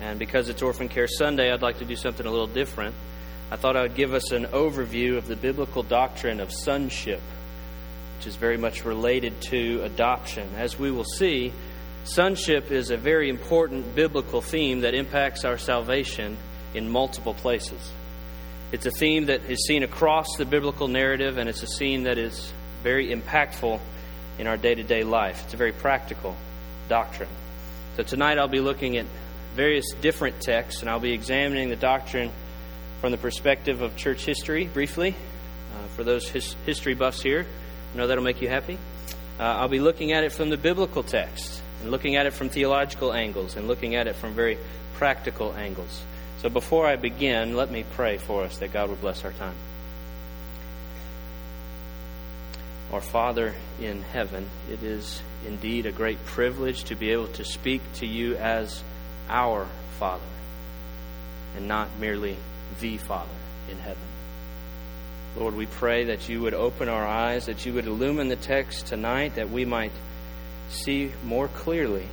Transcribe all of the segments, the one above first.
And because it's Orphan Care Sunday, I'd like to do something a little different. I thought I would give us an overview of the biblical doctrine of sonship, which is very much related to adoption. As we will see, sonship is a very important biblical theme that impacts our salvation in multiple places. It's a theme that is seen across the biblical narrative, and it's a scene that is very impactful in our day to day life. It's a very practical doctrine. So tonight I'll be looking at various different texts, and I'll be examining the doctrine from the perspective of church history briefly. Uh, for those his, history buffs here, I know that'll make you happy. Uh, I'll be looking at it from the biblical text, and looking at it from theological angles, and looking at it from very practical angles. So before I begin, let me pray for us that God would bless our time. Our Father in heaven, it is indeed a great privilege to be able to speak to you as our Father and not merely the Father in heaven. Lord, we pray that you would open our eyes, that you would illumine the text tonight, that we might see more clearly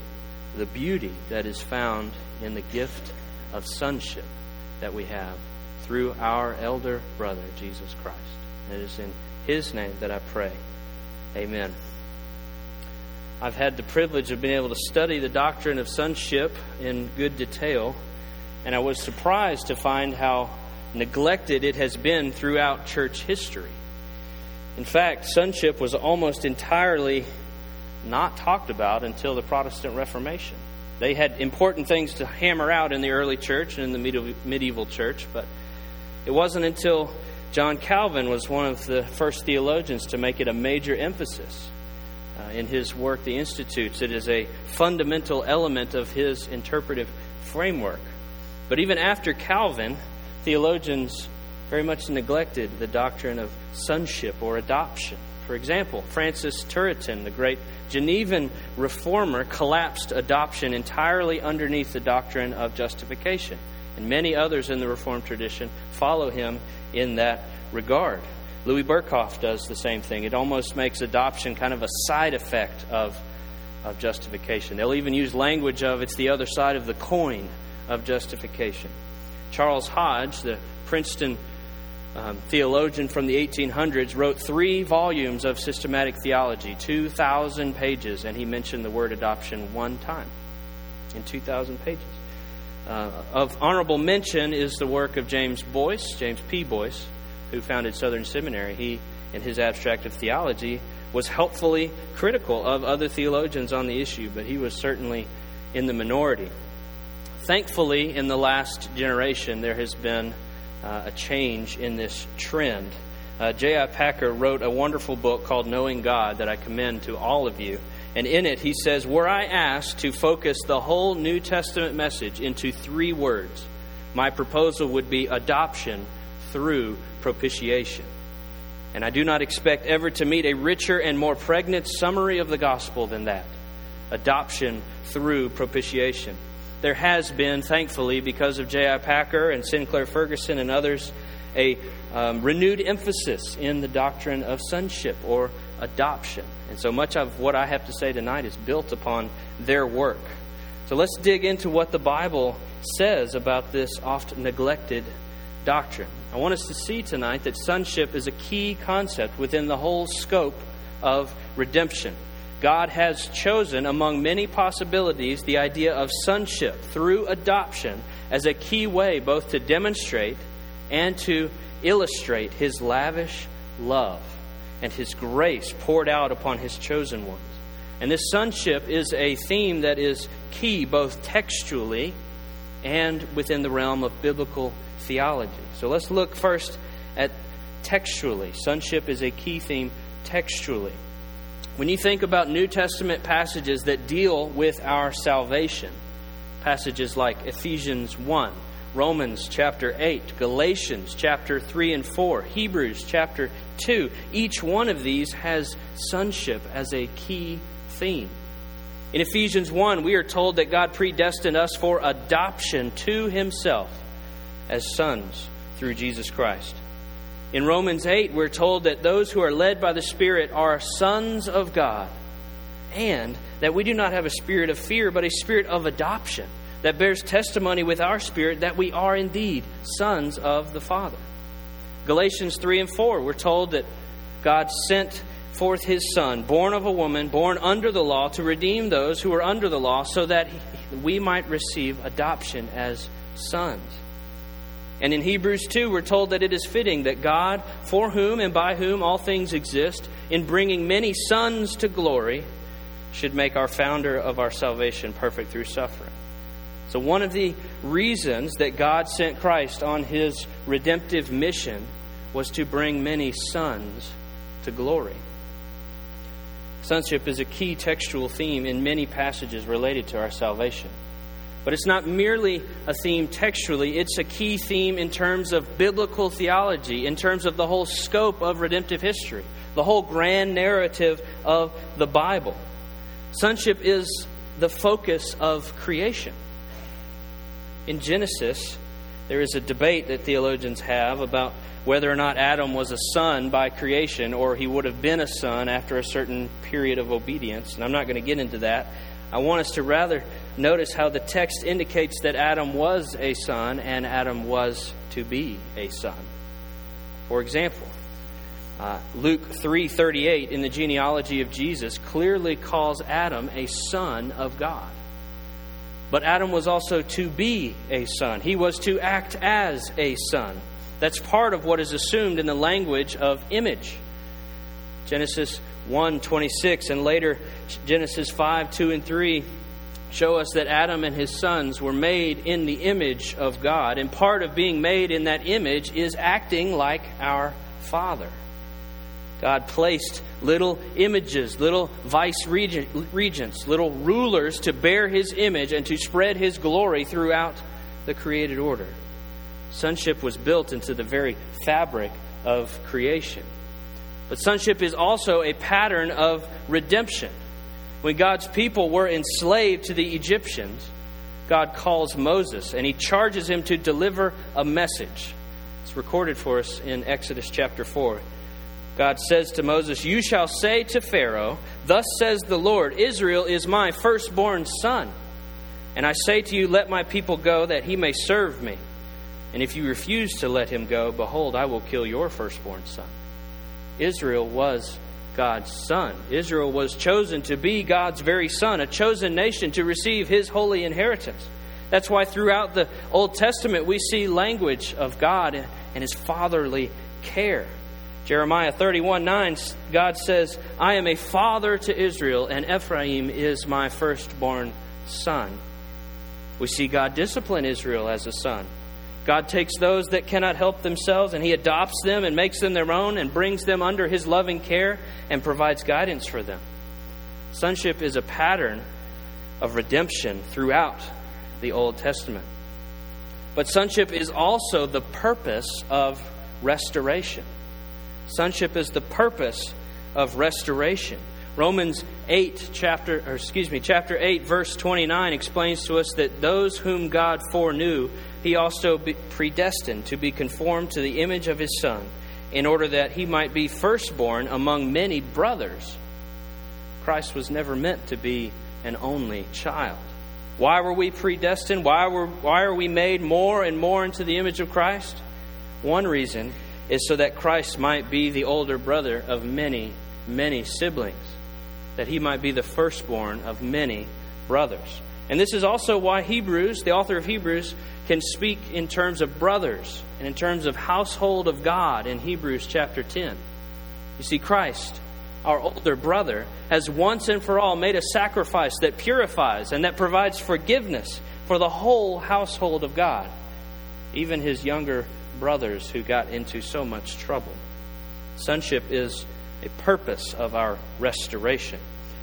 the beauty that is found in the gift of sonship that we have through our elder brother, Jesus Christ. It is in his name that I pray. Amen. I've had the privilege of being able to study the doctrine of sonship in good detail, and I was surprised to find how neglected it has been throughout church history. In fact, sonship was almost entirely not talked about until the Protestant Reformation. They had important things to hammer out in the early church and in the medieval church, but it wasn't until John Calvin was one of the first theologians to make it a major emphasis uh, in his work, The Institutes. It is a fundamental element of his interpretive framework. But even after Calvin, theologians very much neglected the doctrine of sonship or adoption. For example, Francis Turretin, the great Genevan reformer, collapsed adoption entirely underneath the doctrine of justification. And many others in the Reformed tradition follow him in that regard. Louis Berkhof does the same thing. It almost makes adoption kind of a side effect of, of justification. They'll even use language of it's the other side of the coin of justification. Charles Hodge, the Princeton um, theologian from the 1800s, wrote three volumes of systematic theology, 2,000 pages, and he mentioned the word adoption one time in 2,000 pages. Uh, of honorable mention is the work of James Boyce, James P. Boyce, who founded Southern Seminary. He, in his abstract of theology, was helpfully critical of other theologians on the issue, but he was certainly in the minority. Thankfully, in the last generation, there has been uh, a change in this trend. Uh, J.I. Packer wrote a wonderful book called Knowing God that I commend to all of you. And in it, he says, Were I asked to focus the whole New Testament message into three words, my proposal would be adoption through propitiation. And I do not expect ever to meet a richer and more pregnant summary of the gospel than that adoption through propitiation. There has been, thankfully, because of J.I. Packer and Sinclair Ferguson and others, a um, renewed emphasis in the doctrine of sonship or adoption. And so much of what I have to say tonight is built upon their work. So let's dig into what the Bible says about this oft neglected doctrine. I want us to see tonight that sonship is a key concept within the whole scope of redemption. God has chosen, among many possibilities, the idea of sonship through adoption as a key way both to demonstrate and to illustrate His lavish love and His grace poured out upon His chosen ones. And this sonship is a theme that is key both textually and within the realm of biblical theology. So let's look first at textually. Sonship is a key theme textually. When you think about New Testament passages that deal with our salvation, passages like Ephesians 1, Romans chapter 8, Galatians chapter 3 and 4, Hebrews chapter 2. Each one of these has sonship as a key theme. In Ephesians 1, we are told that God predestined us for adoption to Himself as sons through Jesus Christ. In Romans 8, we're told that those who are led by the Spirit are sons of God, and that we do not have a spirit of fear, but a spirit of adoption that bears testimony with our spirit that we are indeed sons of the Father. Galatians 3 and 4, we're told that God sent forth his Son, born of a woman, born under the law, to redeem those who were under the law, so that we might receive adoption as sons. And in Hebrews 2, we're told that it is fitting that God, for whom and by whom all things exist, in bringing many sons to glory, should make our founder of our salvation perfect through suffering. So, one of the reasons that God sent Christ on his redemptive mission was to bring many sons to glory. Sonship is a key textual theme in many passages related to our salvation. But it's not merely a theme textually, it's a key theme in terms of biblical theology, in terms of the whole scope of redemptive history, the whole grand narrative of the Bible. Sonship is the focus of creation. In Genesis, there is a debate that theologians have about whether or not Adam was a son by creation or he would have been a son after a certain period of obedience. And I'm not going to get into that. I want us to rather notice how the text indicates that Adam was a son and Adam was to be a son. For example, uh, Luke 3:38 in the genealogy of Jesus clearly calls Adam a son of God. But Adam was also to be a son. He was to act as a son. That's part of what is assumed in the language of image. Genesis 1:26 and later Genesis 5, 2 and 3 show us that Adam and his sons were made in the image of God. And part of being made in that image is acting like our Father. God placed little images, little vice regents, little rulers to bear his image and to spread his glory throughout the created order. Sonship was built into the very fabric of creation. But sonship is also a pattern of redemption. When God's people were enslaved to the Egyptians, God calls Moses and he charges him to deliver a message. It's recorded for us in Exodus chapter 4. God says to Moses, You shall say to Pharaoh, Thus says the Lord, Israel is my firstborn son. And I say to you, Let my people go, that he may serve me. And if you refuse to let him go, behold, I will kill your firstborn son. Israel was God's son. Israel was chosen to be God's very son, a chosen nation to receive his holy inheritance. That's why throughout the Old Testament we see language of God and his fatherly care. Jeremiah 31 9, God says, I am a father to Israel, and Ephraim is my firstborn son. We see God discipline Israel as a son. God takes those that cannot help themselves and He adopts them and makes them their own and brings them under His loving care and provides guidance for them. Sonship is a pattern of redemption throughout the Old Testament. But sonship is also the purpose of restoration. Sonship is the purpose of restoration. Romans 8 chapter or excuse me, chapter 8 verse 29 explains to us that those whom God foreknew, he also predestined to be conformed to the image of his son, in order that he might be firstborn among many brothers. Christ was never meant to be an only child. Why were we predestined? Why were why are we made more and more into the image of Christ? One reason is so that Christ might be the older brother of many, many siblings, that he might be the firstborn of many brothers. And this is also why Hebrews, the author of Hebrews, can speak in terms of brothers and in terms of household of God in Hebrews chapter 10. You see, Christ, our older brother, has once and for all made a sacrifice that purifies and that provides forgiveness for the whole household of God, even his younger brothers who got into so much trouble. Sonship is a purpose of our restoration.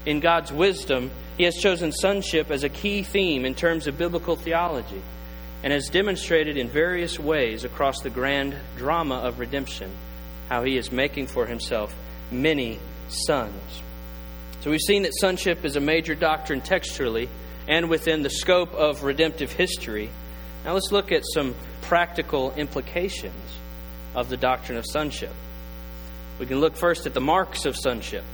In God's wisdom, He has chosen sonship as a key theme in terms of biblical theology and has demonstrated in various ways across the grand drama of redemption how He is making for Himself many sons. So we've seen that sonship is a major doctrine textually and within the scope of redemptive history. Now let's look at some practical implications of the doctrine of sonship. We can look first at the marks of sonship.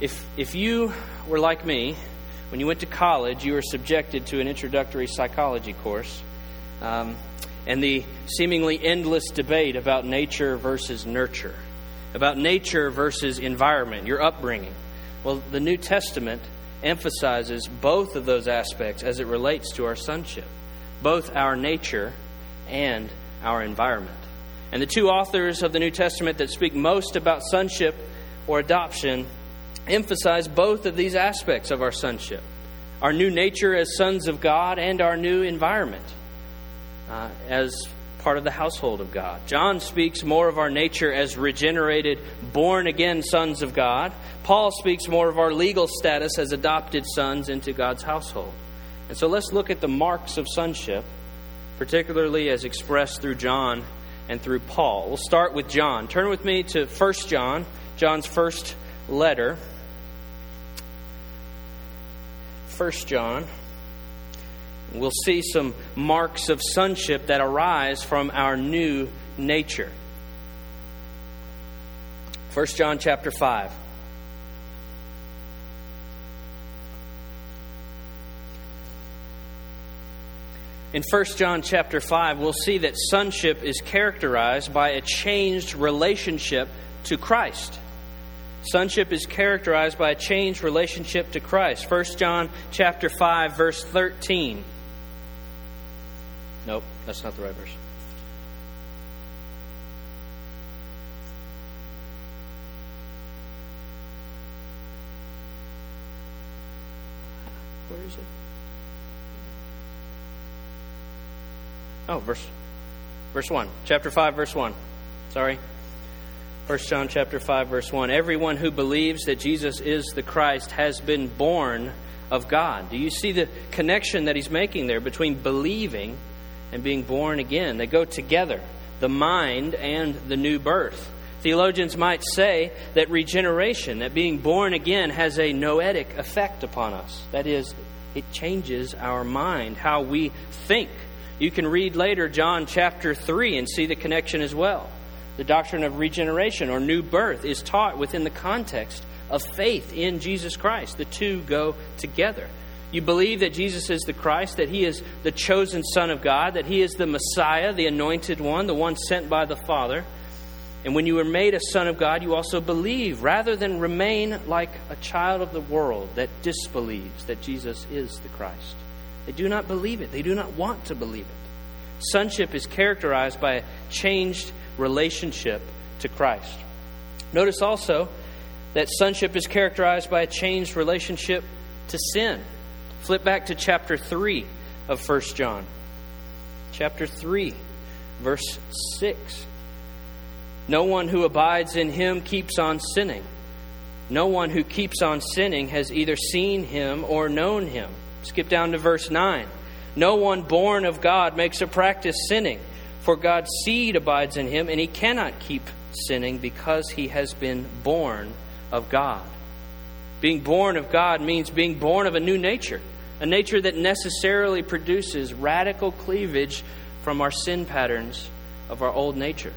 If, if you were like me, when you went to college, you were subjected to an introductory psychology course. Um, and the seemingly endless debate about nature versus nurture, about nature versus environment, your upbringing. Well, the New Testament emphasizes both of those aspects as it relates to our sonship, both our nature and our environment. And the two authors of the New Testament that speak most about sonship or adoption emphasize both of these aspects of our sonship our new nature as sons of God and our new environment uh, as part of the household of God. John speaks more of our nature as regenerated, born again sons of God. Paul speaks more of our legal status as adopted sons into God's household. And so let's look at the marks of sonship, particularly as expressed through John and through Paul. We'll start with John. Turn with me to 1 John, John's first letter. 1 John. We'll see some marks of sonship that arise from our new nature. 1 John chapter 5. In 1 John chapter 5, we'll see that sonship is characterized by a changed relationship to Christ. Sonship is characterized by a changed relationship to Christ. 1 John chapter 5 verse 13. Nope, that's not the right verse. Where is it? Oh, verse verse 1. Chapter 5 verse 1. Sorry. 1 John chapter 5 verse 1. Everyone who believes that Jesus is the Christ has been born of God. Do you see the connection that he's making there between believing and being born again? They go together, the mind and the new birth. Theologians might say that regeneration, that being born again, has a noetic effect upon us. That is, it changes our mind, how we think. You can read later John chapter 3 and see the connection as well. The doctrine of regeneration or new birth is taught within the context of faith in Jesus Christ. The two go together. You believe that Jesus is the Christ, that he is the chosen Son of God, that he is the Messiah, the anointed one, the one sent by the Father. And when you were made a son of God, you also believe rather than remain like a child of the world that disbelieves that Jesus is the Christ. They do not believe it, they do not want to believe it. Sonship is characterized by a changed relationship to Christ. Notice also that sonship is characterized by a changed relationship to sin. Flip back to chapter 3 of 1 John. Chapter 3, verse 6. No one who abides in him keeps on sinning. No one who keeps on sinning has either seen him or known him. Skip down to verse 9. No one born of God makes a practice sinning for God's seed abides in him, and he cannot keep sinning because he has been born of God. Being born of God means being born of a new nature, a nature that necessarily produces radical cleavage from our sin patterns of our old nature.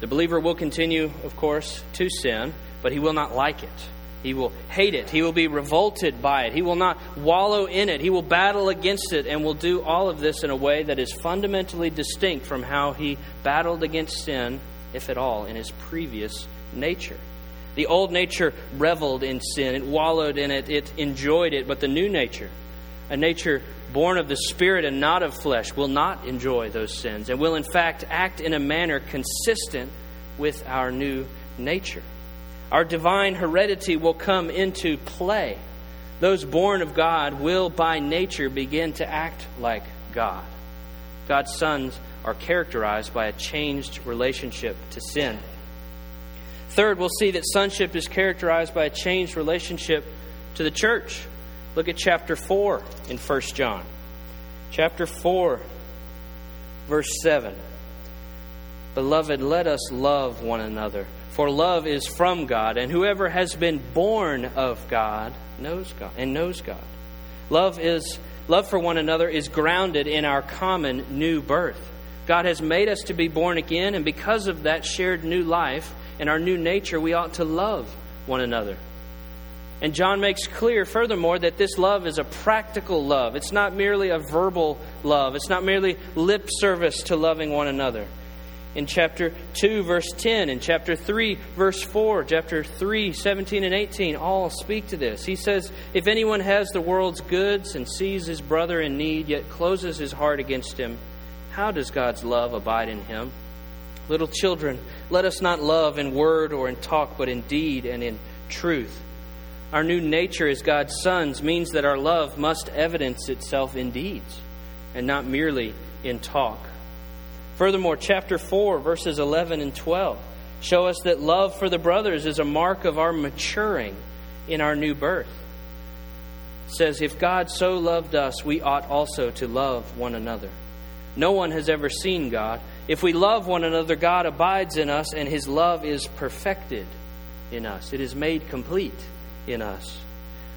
The believer will continue, of course, to sin, but he will not like it. He will hate it. He will be revolted by it. He will not wallow in it. He will battle against it and will do all of this in a way that is fundamentally distinct from how he battled against sin, if at all, in his previous nature. The old nature reveled in sin, it wallowed in it, it enjoyed it, but the new nature, a nature born of the Spirit and not of flesh, will not enjoy those sins and will, in fact, act in a manner consistent with our new nature. Our divine heredity will come into play. Those born of God will, by nature, begin to act like God. God's sons are characterized by a changed relationship to sin. Third, we'll see that sonship is characterized by a changed relationship to the church. Look at chapter 4 in 1 John. Chapter 4, verse 7. Beloved, let us love one another for love is from God, and whoever has been born of God knows God and knows God. Love is love for one another is grounded in our common new birth. God has made us to be born again, and because of that shared new life and our new nature, we ought to love one another. And John makes clear, furthermore, that this love is a practical love. It's not merely a verbal love, it's not merely lip service to loving one another. In chapter 2, verse 10, in chapter 3, verse 4, chapter 3, 17 and 18, all speak to this. He says, If anyone has the world's goods and sees his brother in need, yet closes his heart against him, how does God's love abide in him? Little children, let us not love in word or in talk, but in deed and in truth. Our new nature as God's sons means that our love must evidence itself in deeds and not merely in talk. Furthermore, chapter 4, verses 11 and 12 show us that love for the brothers is a mark of our maturing in our new birth. It says, If God so loved us, we ought also to love one another. No one has ever seen God. If we love one another, God abides in us, and his love is perfected in us. It is made complete in us.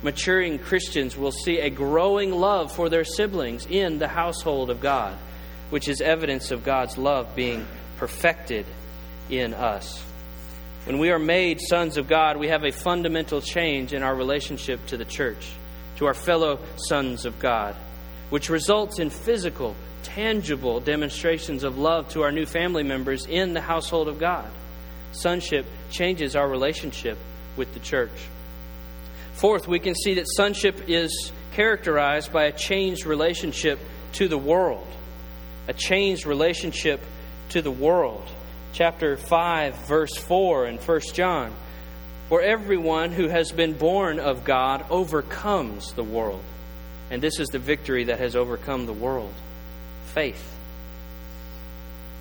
Maturing Christians will see a growing love for their siblings in the household of God, which is evidence of God's love being perfected in us. When we are made sons of God, we have a fundamental change in our relationship to the church, to our fellow sons of God, which results in physical, tangible demonstrations of love to our new family members in the household of God. Sonship changes our relationship with the church. Fourth, we can see that sonship is characterized by a changed relationship to the world. A changed relationship to the world. Chapter 5, verse 4 in 1 John. For everyone who has been born of God overcomes the world. And this is the victory that has overcome the world faith.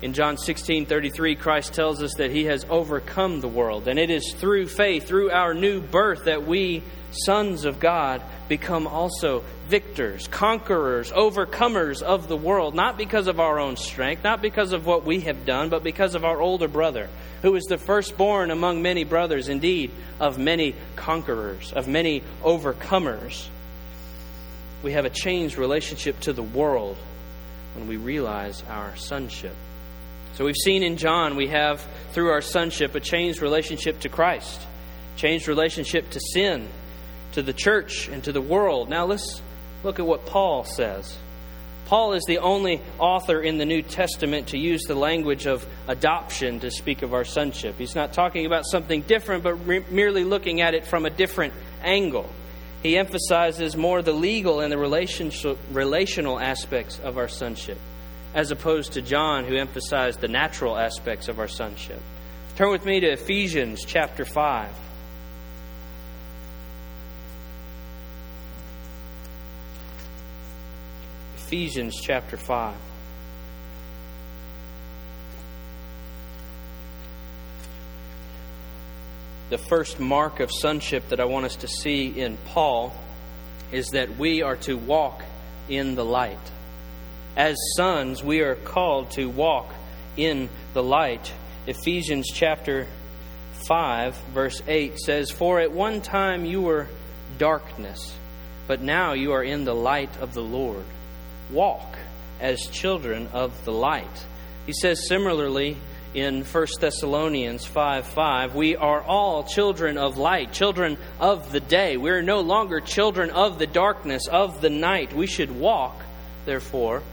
In John 16 33, Christ tells us that he has overcome the world. And it is through faith, through our new birth, that we sons of God become also victors, conquerors, overcomers of the world, not because of our own strength, not because of what we have done, but because of our older brother, who is the firstborn among many brothers, indeed, of many conquerors, of many overcomers. We have a changed relationship to the world when we realize our sonship. So we've seen in John, we have, through our sonship, a changed relationship to Christ, changed relationship to sin, to the church and to the world. Now let's look at what Paul says. Paul is the only author in the New Testament to use the language of adoption to speak of our sonship. He's not talking about something different, but re- merely looking at it from a different angle. He emphasizes more the legal and the relational aspects of our sonship, as opposed to John, who emphasized the natural aspects of our sonship. Turn with me to Ephesians chapter 5. Ephesians chapter 5. The first mark of sonship that I want us to see in Paul is that we are to walk in the light. As sons, we are called to walk in the light. Ephesians chapter 5, verse 8 says, For at one time you were darkness, but now you are in the light of the Lord walk as children of the light. He says similarly in 1 Thessalonians 5 5, we are all children of light, children of the day. We are no longer children of the darkness, of the night. We should walk, therefore,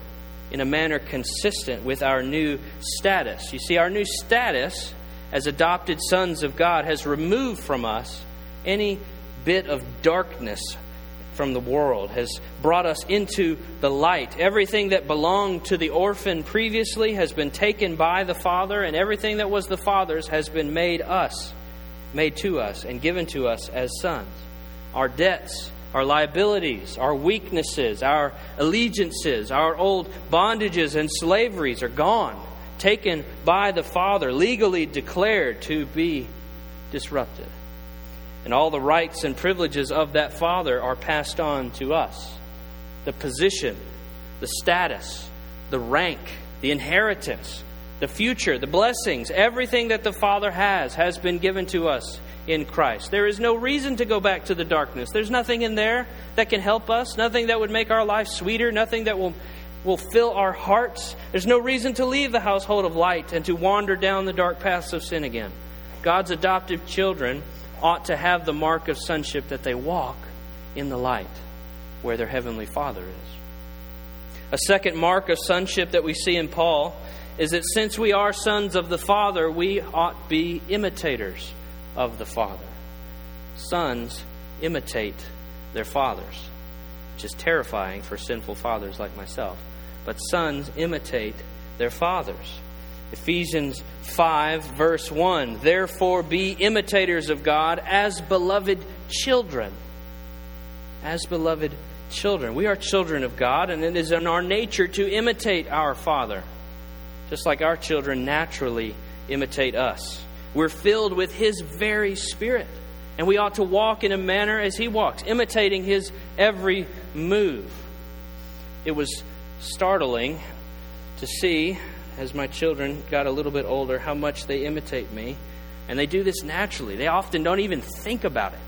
in a manner consistent with our new status. You see, our new status as adopted sons of God has removed from us any bit of darkness from the world, has brought us into the light. Everything that belonged to the orphan previously has been taken by the Father, and everything that was the Father's has been made us, made to us, and given to us as sons. Our debts, our liabilities, our weaknesses, our allegiances, our old bondages and slaveries are gone, taken by the Father, legally declared to be disrupted and all the rights and privileges of that father are passed on to us. The position, the status, the rank, the inheritance, the future, the blessings, everything that the Father has, has been given to us in Christ. There is no reason to go back to the darkness. There's nothing in there that can help us, nothing that would make our life sweeter, nothing that will, will fill our hearts. There's no reason to leave the household of light and to wander down the dark paths of sin again. God's adoptive children ought to have the mark of sonship that they walk in the light where their heavenly Father is. A second mark of sonship that we see in Paul is that since we are sons of the Father, we ought be imitators of the Father. Sons imitate their fathers, which is terrifying for sinful fathers like myself. But sons imitate their fathers. Ephesians 5, verse 1 Therefore be imitators of God as beloved children. As beloved children. We are children of God, and it is in our nature to imitate our Father, just like our children naturally imitate us. We're filled with His very Spirit, and we ought to walk in a manner as He walks, imitating His every move. It was startling to see, as my children got a little bit older, how much they imitate me. And they do this naturally. They often don't even think about it.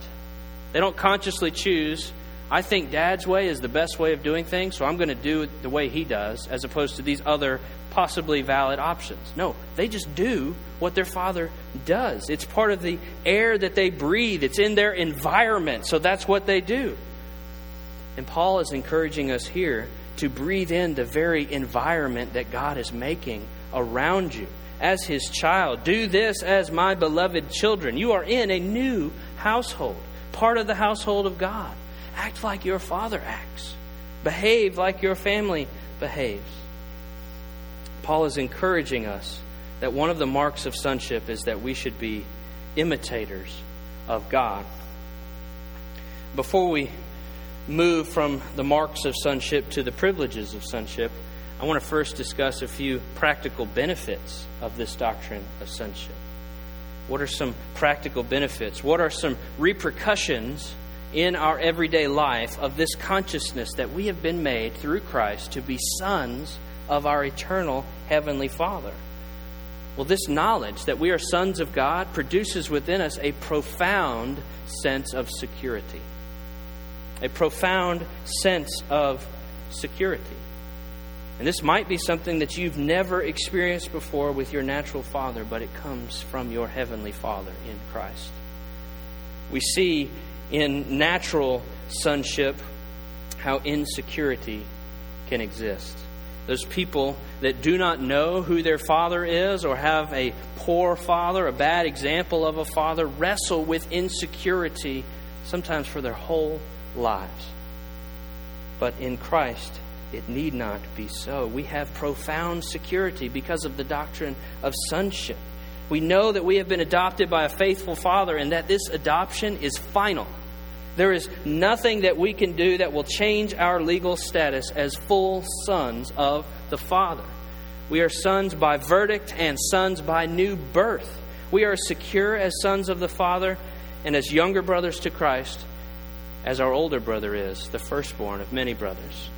They don't consciously choose I think dad's way is the best way of doing things, so I'm going to do it the way he does, as opposed to these other possibly valid options. No, they just do what their father does. It's part of the air that they breathe, it's in their environment, so that's what they do. And Paul is encouraging us here to breathe in the very environment that God is making around you as his child. Do this as my beloved children. You are in a new household, part of the household of God. Act like your father acts. Behave like your family behaves. Paul is encouraging us that one of the marks of sonship is that we should be imitators of God. Before we move from the marks of sonship to the privileges of sonship, I want to first discuss a few practical benefits of this doctrine of sonship. What are some practical benefits? What are some repercussions in our everyday life of this consciousness that we have been made through Christ to be sons of our eternal Heavenly Father. Well, this knowledge that we are sons of God produces within us a profound sense of security. A profound sense of security. And this might be something that you've never experienced before with your natural father, but it comes from your heavenly Father in Christ. We see in natural sonship how insecurity can exist. Those people that do not know who their father is or have a poor father, a bad example of a father, wrestle with insecurity sometimes for their whole lives. But in Christ, it need not be so. We have profound security because of the doctrine of sonship. We know that we have been adopted by a faithful Father and that this adoption is final. There is nothing that we can do that will change our legal status as full sons of the Father. We are sons by verdict and sons by new birth. We are secure as sons of the Father and as younger brothers to Christ, as our older brother is, the firstborn of many brothers.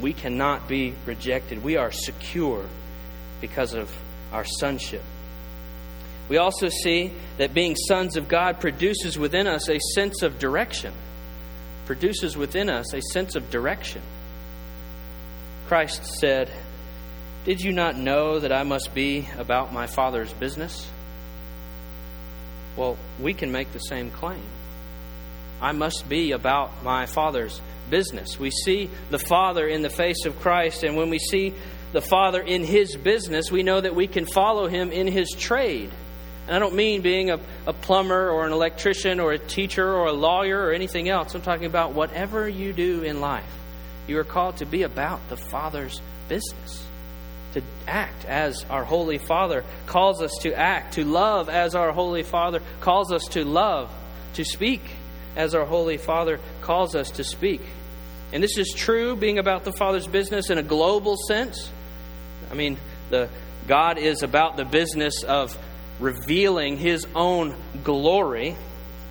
We cannot be rejected. We are secure because of our sonship. We also see that being sons of God produces within us a sense of direction. Produces within us a sense of direction. Christ said, Did you not know that I must be about my Father's business? Well, we can make the same claim. I must be about my Father's business. We see the Father in the face of Christ, and when we see the Father in His business, we know that we can follow Him in His trade. And I don't mean being a, a plumber or an electrician or a teacher or a lawyer or anything else. I'm talking about whatever you do in life. You are called to be about the Father's business, to act as our Holy Father calls us to act, to love as our Holy Father calls us to love, to speak as our Holy Father calls us to speak. And this is true, being about the Father's business in a global sense. I mean, the God is about the business of revealing His own glory.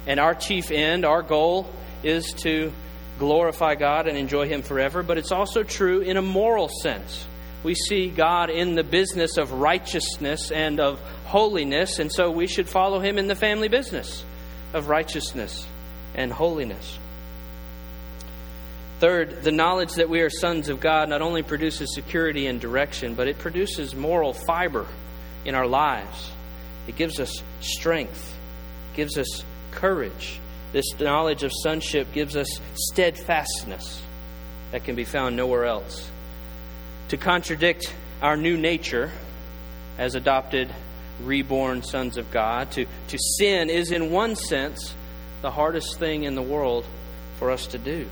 And our chief end, our goal, is to glorify God and enjoy Him forever. But it's also true in a moral sense. We see God in the business of righteousness and of holiness, and so we should follow Him in the family business of righteousness and holiness. Third, the knowledge that we are sons of God not only produces security and direction, but it produces moral fiber in our lives. It gives us strength, gives us courage. This knowledge of sonship gives us steadfastness that can be found nowhere else. To contradict our new nature as adopted, reborn sons of God, to, to sin is, in one sense, the hardest thing in the world for us to do.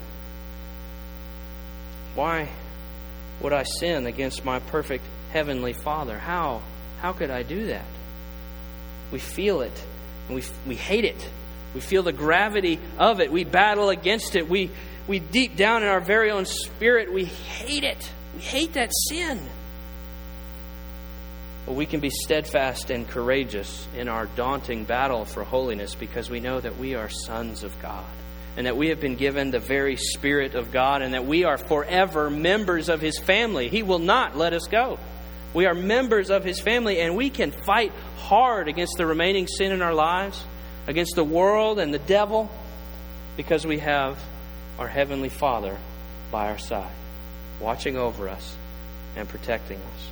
Why would I sin against my perfect heavenly Father? How? How could I do that? We feel it and we, we hate it. We feel the gravity of it. We battle against it. We, we deep down in our very own spirit, we hate it. We hate that sin. But we can be steadfast and courageous in our daunting battle for holiness because we know that we are sons of God and that we have been given the very Spirit of God and that we are forever members of His family. He will not let us go. We are members of His family and we can fight hard against the remaining sin in our lives, against the world and the devil, because we have our Heavenly Father by our side, watching over us and protecting us.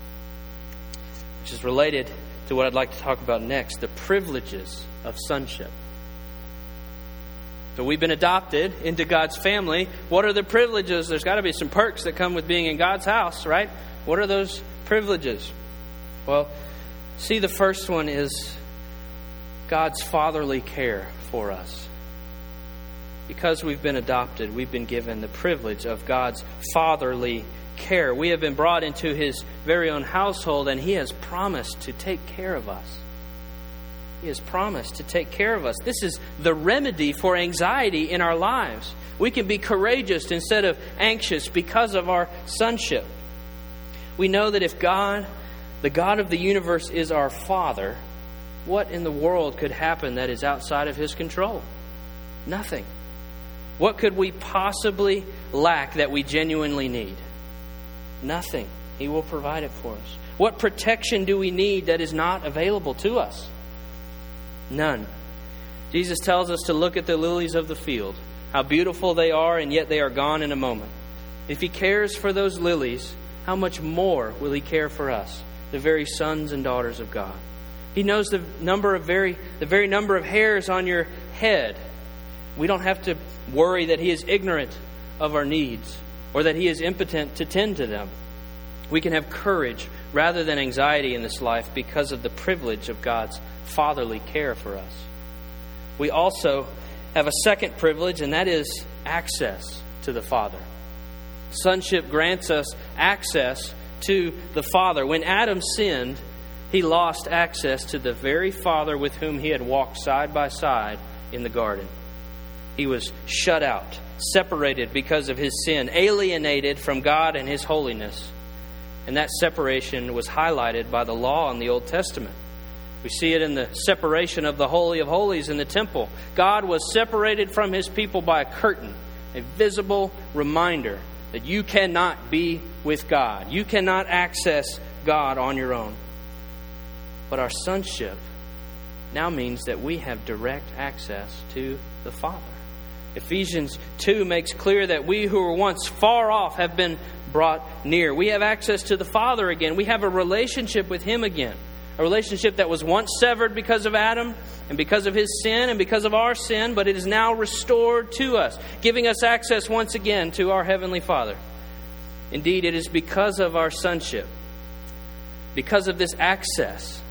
Which is related to what I'd like to talk about next the privileges of sonship. So we've been adopted into God's family. What are the privileges? There's got to be some perks that come with being in God's house, right? What are those privileges? Well, see, the first one is God's fatherly care for us. Because we've been adopted, we've been given the privilege of God's fatherly care. We have been brought into His very own household, and He has promised to take care of us. He has promised to take care of us. This is the remedy for anxiety in our lives. We can be courageous instead of anxious because of our sonship. We know that if God, the God of the universe, is our Father, what in the world could happen that is outside of His control? Nothing. What could we possibly lack that we genuinely need? Nothing. He will provide it for us. What protection do we need that is not available to us? None. Jesus tells us to look at the lilies of the field, how beautiful they are, and yet they are gone in a moment. If He cares for those lilies, how much more will He care for us, the very sons and daughters of God? He knows the number of very the very number of hairs on your head. We don't have to worry that He is ignorant of our needs or that He is impotent to tend to them. We can have courage rather than anxiety in this life because of the privilege of God's fatherly care for us. We also have a second privilege, and that is access to the Father. Sonship grants us access to the Father. When Adam sinned, he lost access to the very Father with whom he had walked side by side in the garden. He was shut out, separated because of his sin, alienated from God and his holiness. And that separation was highlighted by the law in the Old Testament. We see it in the separation of the Holy of Holies in the temple. God was separated from his people by a curtain, a visible reminder that you cannot be with God. You cannot access God on your own. But our sonship now means that we have direct access to the Father. Ephesians 2 makes clear that we who were once far off have been brought near. We have access to the Father again. We have a relationship with Him again. A relationship that was once severed because of Adam and because of his sin and because of our sin, but it is now restored to us, giving us access once again to our Heavenly Father. Indeed, it is because of our sonship, because of this access,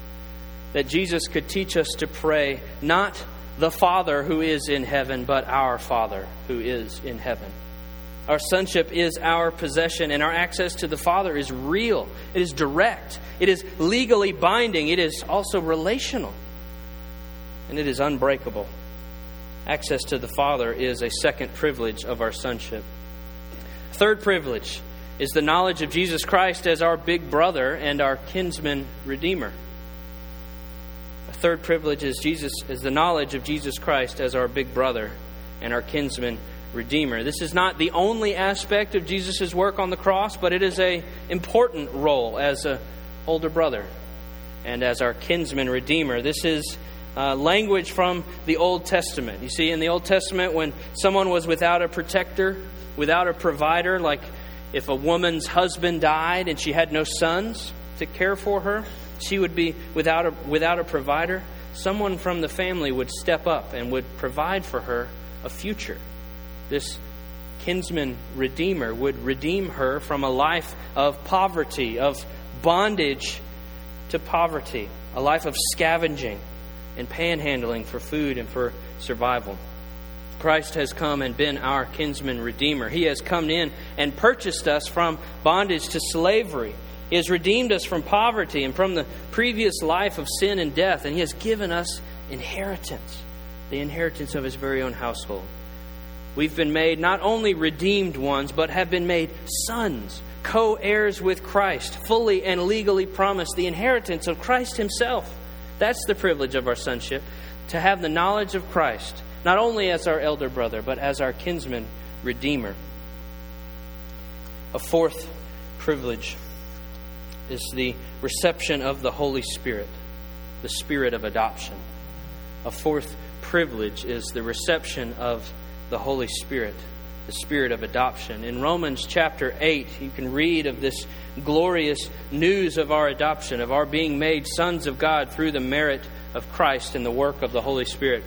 that Jesus could teach us to pray not the Father who is in heaven, but our Father who is in heaven. Our sonship is our possession, and our access to the Father is real. It is direct. It is legally binding. It is also relational. And it is unbreakable. Access to the Father is a second privilege of our sonship. Third privilege is the knowledge of Jesus Christ as our big brother and our kinsman redeemer. A third privilege is Jesus is the knowledge of Jesus Christ as our big brother and our kinsman redeemer. This is not the only aspect of Jesus' work on the cross, but it is an important role as a older brother and as our kinsman redeemer. This is uh, language from the Old Testament. You see, in the Old Testament, when someone was without a protector, without a provider, like if a woman's husband died and she had no sons to care for her, she would be without a, without a provider, someone from the family would step up and would provide for her a future. This kinsman redeemer would redeem her from a life of poverty, of bondage to poverty, a life of scavenging and panhandling for food and for survival. Christ has come and been our kinsman redeemer. He has come in and purchased us from bondage to slavery. He has redeemed us from poverty and from the previous life of sin and death, and He has given us inheritance, the inheritance of His very own household. We've been made not only redeemed ones, but have been made sons, co heirs with Christ, fully and legally promised the inheritance of Christ Himself. That's the privilege of our sonship, to have the knowledge of Christ, not only as our elder brother, but as our kinsman redeemer. A fourth privilege is the reception of the Holy Spirit, the Spirit of adoption. A fourth privilege is the reception of the Holy Spirit, the Spirit of adoption. In Romans chapter 8, you can read of this glorious news of our adoption, of our being made sons of God through the merit of Christ and the work of the Holy Spirit.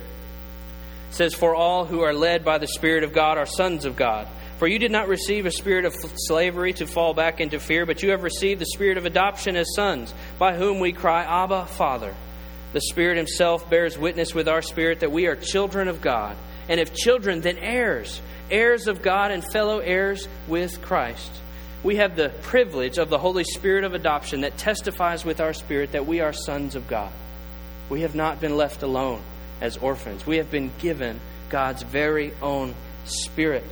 It says, For all who are led by the Spirit of God are sons of God. For you did not receive a spirit of slavery to fall back into fear, but you have received the spirit of adoption as sons, by whom we cry, Abba, Father. The Spirit Himself bears witness with our spirit that we are children of God, and if children, then heirs, heirs of God and fellow heirs with Christ. We have the privilege of the Holy Spirit of adoption that testifies with our spirit that we are sons of God. We have not been left alone as orphans. We have been given God's very own Spirit.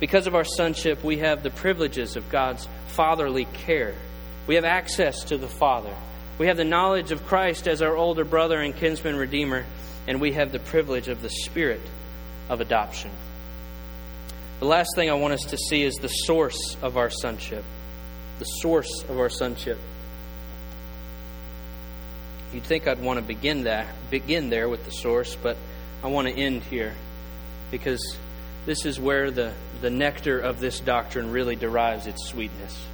Because of our sonship, we have the privileges of God's fatherly care. We have access to the Father. We have the knowledge of Christ as our older brother and kinsman redeemer, and we have the privilege of the Spirit of adoption. The last thing I want us to see is the source of our sonship. The source of our sonship. You'd think I'd want to begin that begin there with the source, but I want to end here because this is where the, the nectar of this doctrine really derives its sweetness.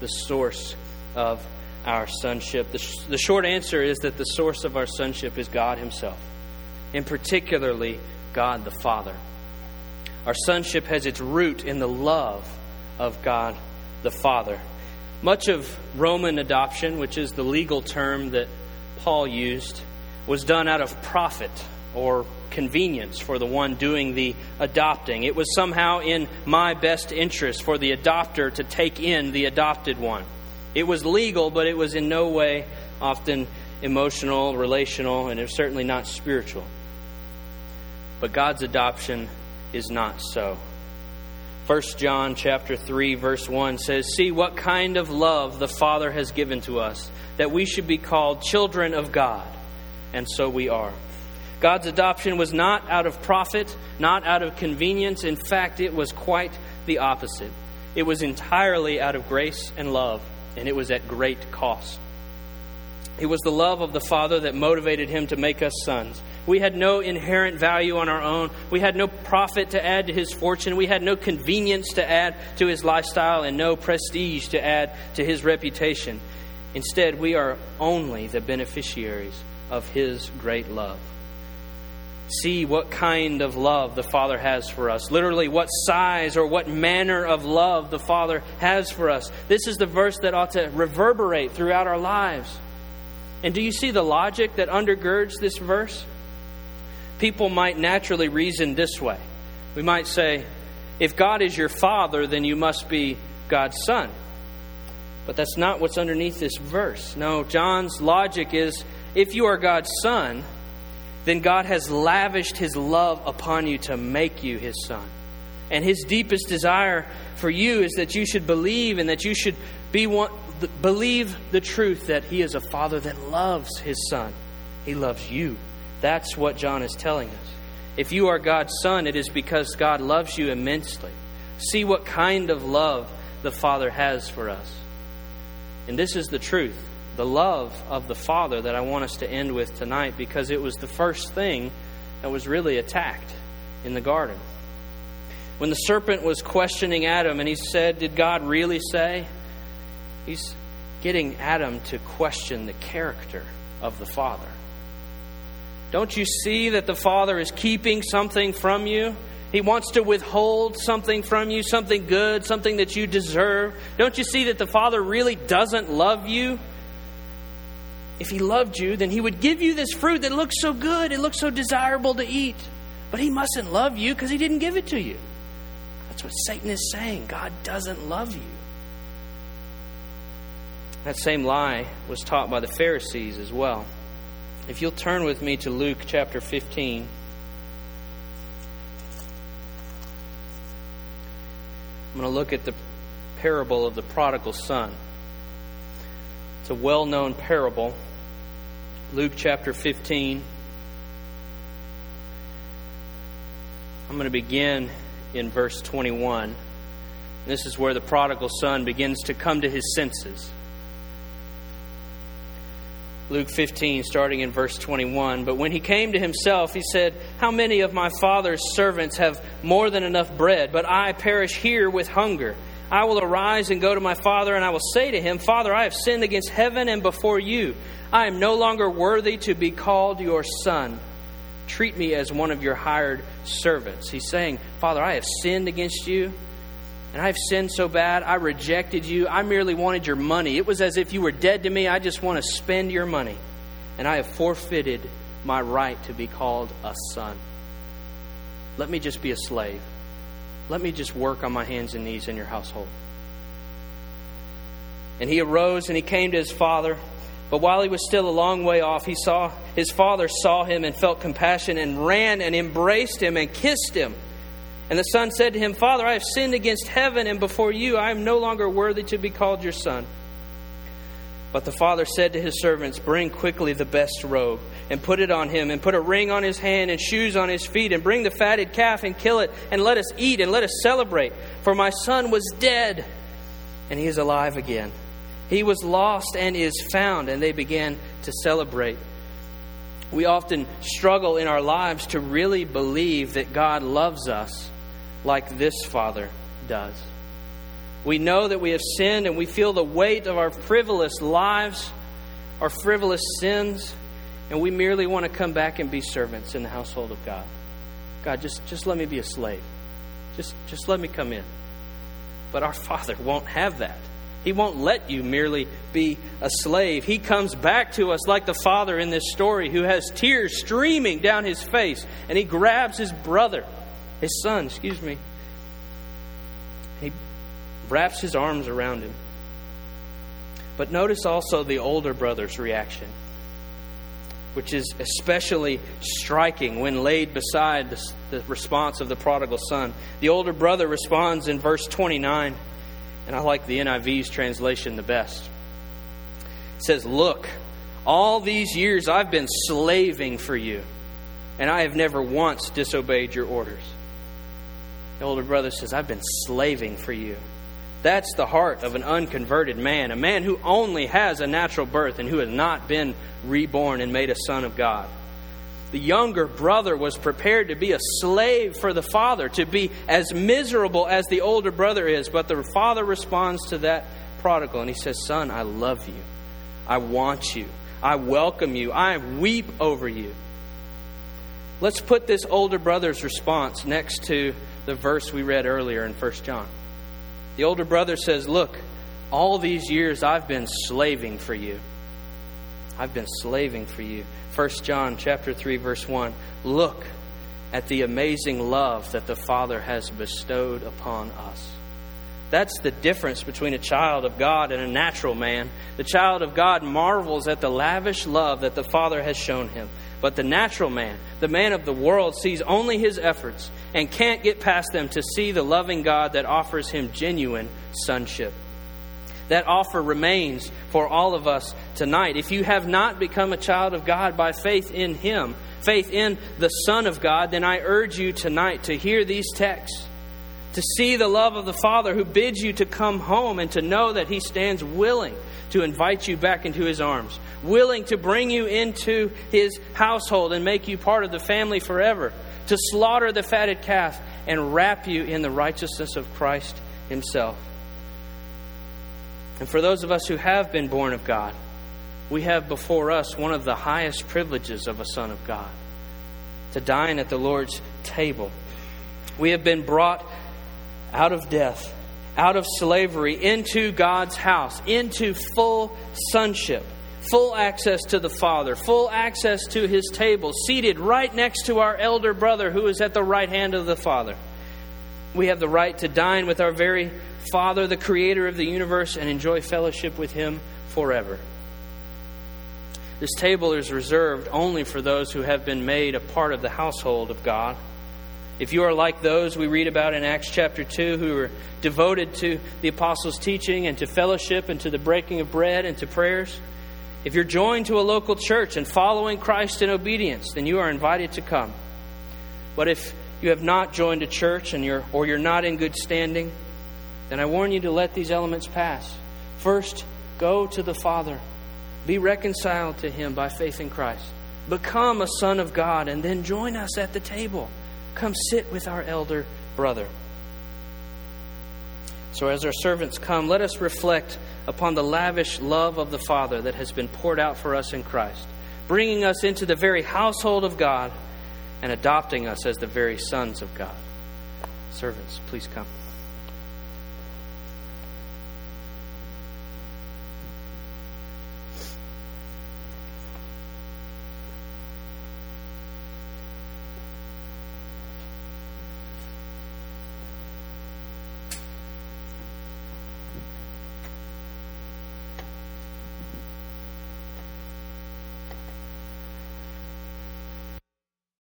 The source of our sonship. The, sh- the short answer is that the source of our sonship is God Himself, and particularly God the Father. Our sonship has its root in the love of God the Father. Much of Roman adoption, which is the legal term that Paul used, was done out of profit or convenience for the one doing the adopting. It was somehow in my best interest for the adopter to take in the adopted one. It was legal, but it was in no way often emotional, relational, and it was certainly not spiritual. But God's adoption is not so. 1 John chapter 3 verse 1 says, "See what kind of love the Father has given to us, that we should be called children of God." And so we are. God's adoption was not out of profit, not out of convenience. In fact, it was quite the opposite. It was entirely out of grace and love, and it was at great cost. It was the love of the Father that motivated him to make us sons. We had no inherent value on our own. We had no profit to add to his fortune. We had no convenience to add to his lifestyle and no prestige to add to his reputation. Instead, we are only the beneficiaries of his great love see what kind of love the Father has for us. Literally, what size or what manner of love the Father has for us. This is the verse that ought to reverberate throughout our lives. And do you see the logic that undergirds this verse? People might naturally reason this way. We might say, if God is your Father, then you must be God's Son. But that's not what's underneath this verse. No, John's logic is if you are God's Son, then God has lavished His love upon you to make you His son. And His deepest desire for you is that you should believe and that you should be one, believe the truth that He is a Father that loves His Son. He loves you. That's what John is telling us. If you are God's Son, it is because God loves you immensely. See what kind of love the Father has for us. And this is the truth the love of the Father that I want us to end with tonight because it was the first thing that was really attacked in the garden. When the serpent was questioning Adam and he said, Did God really say? He's, getting Adam to question the character of the Father. Don't you see that the Father is keeping something from you? He wants to withhold something from you, something good, something that you deserve. Don't you see that the Father really doesn't love you? If He loved you, then He would give you this fruit that looks so good, it looks so desirable to eat. But He mustn't love you because He didn't give it to you. That's what Satan is saying. God doesn't love you. That same lie was taught by the Pharisees as well. If you'll turn with me to Luke chapter 15. I'm going to look at the parable of the prodigal son. It's a well known parable. Luke chapter 15. I'm going to begin in verse 21. This is where the prodigal son begins to come to his senses. Luke 15, starting in verse 21. But when he came to himself, he said, How many of my father's servants have more than enough bread, but I perish here with hunger? I will arise and go to my father, and I will say to him, Father, I have sinned against heaven and before you. I am no longer worthy to be called your son. Treat me as one of your hired servants. He's saying, Father, I have sinned against you and I've sinned so bad, I rejected you. I merely wanted your money. It was as if you were dead to me. I just want to spend your money. And I have forfeited my right to be called a son. Let me just be a slave. Let me just work on my hands and knees in your household. And he arose and he came to his father. But while he was still a long way off, he saw his father saw him and felt compassion and ran and embraced him and kissed him. And the son said to him, Father, I have sinned against heaven and before you. I am no longer worthy to be called your son. But the father said to his servants, Bring quickly the best robe, and put it on him, and put a ring on his hand, and shoes on his feet, and bring the fatted calf, and kill it, and let us eat, and let us celebrate. For my son was dead, and he is alive again. He was lost and is found, and they began to celebrate. We often struggle in our lives to really believe that God loves us like this Father does. We know that we have sinned and we feel the weight of our frivolous lives, our frivolous sins, and we merely want to come back and be servants in the household of God. God, just, just let me be a slave. Just, just let me come in. But our Father won't have that. He won't let you merely be a slave. He comes back to us like the father in this story who has tears streaming down his face, and he grabs his brother his son, excuse me. He wraps his arms around him. But notice also the older brother's reaction, which is especially striking when laid beside the, the, response of the prodigal son. The older brother responds in verse 29, and I like the NIV's translation the best. It says, Look, all these years I've been slaving for you, and I have never once disobeyed your orders. The older brother says, I've been slaving for you. That's the heart of an unconverted man, a man who only has a natural birth and who has not been reborn and made a son of God. The younger brother was prepared to be a slave for the father, to be as miserable as the older brother is. But the father responds to that prodigal and he says, Son, I love you. I want you. I welcome you. I weep over you. Let's put this older brother's response next to the verse we read earlier in 1 John. The older brother says, Look, all these years I've been slaving for you. I've been slaving for you. 1 John chapter 3 verse 1. Look at the amazing love that the Father has bestowed upon us. That's the difference between a child of God and a natural man. The child of God marvels at the lavish love that the Father has shown him. But the natural man, the man of the world, sees only his efforts and can't get past them to see the loving God that offers him genuine sonship. That offer remains for all of us tonight. If you have not become a child of God by faith in him, faith in the Son of God, then I urge you tonight to hear these texts to see the love of the Father who bids you to come home and to know that He stands willing to invite you back into His arms, willing to bring you into His household and make you part of the family forever, to slaughter the fatted calf and wrap you in the righteousness of Christ Himself. And for those of us who have been born of God, we have before us one of the highest privileges of a Son of God to dine at the Lord's table. We have been brought out of death, out of slavery, into God's house, into full sonship, full access to the Father, full access to His table, seated right next to our elder brother who is at the right hand of the Father. We have the right to dine with our very Father, the Creator of the universe, and enjoy fellowship with Him forever. This table is reserved only for those who have been made a part of the household of God. If you are like those we read about in Acts chapter 2 who are devoted to the apostles' teaching and to fellowship and to the breaking of bread and to prayers, if you're joined to a local church and following Christ in obedience, then you are invited to come. But if you have not joined a church and you're, or you're not in good standing, then I warn you to let these elements pass. First, go to the Father be reconciled to Him by faith in Christ. Become a son of God, and then join us at the table. Come sit with our elder brother. So, as our servants come, let us reflect upon the lavish love of the Father that has been poured out for us in Christ, bringing us into the very household of God and adopting us as the very sons of God. Servants, please come.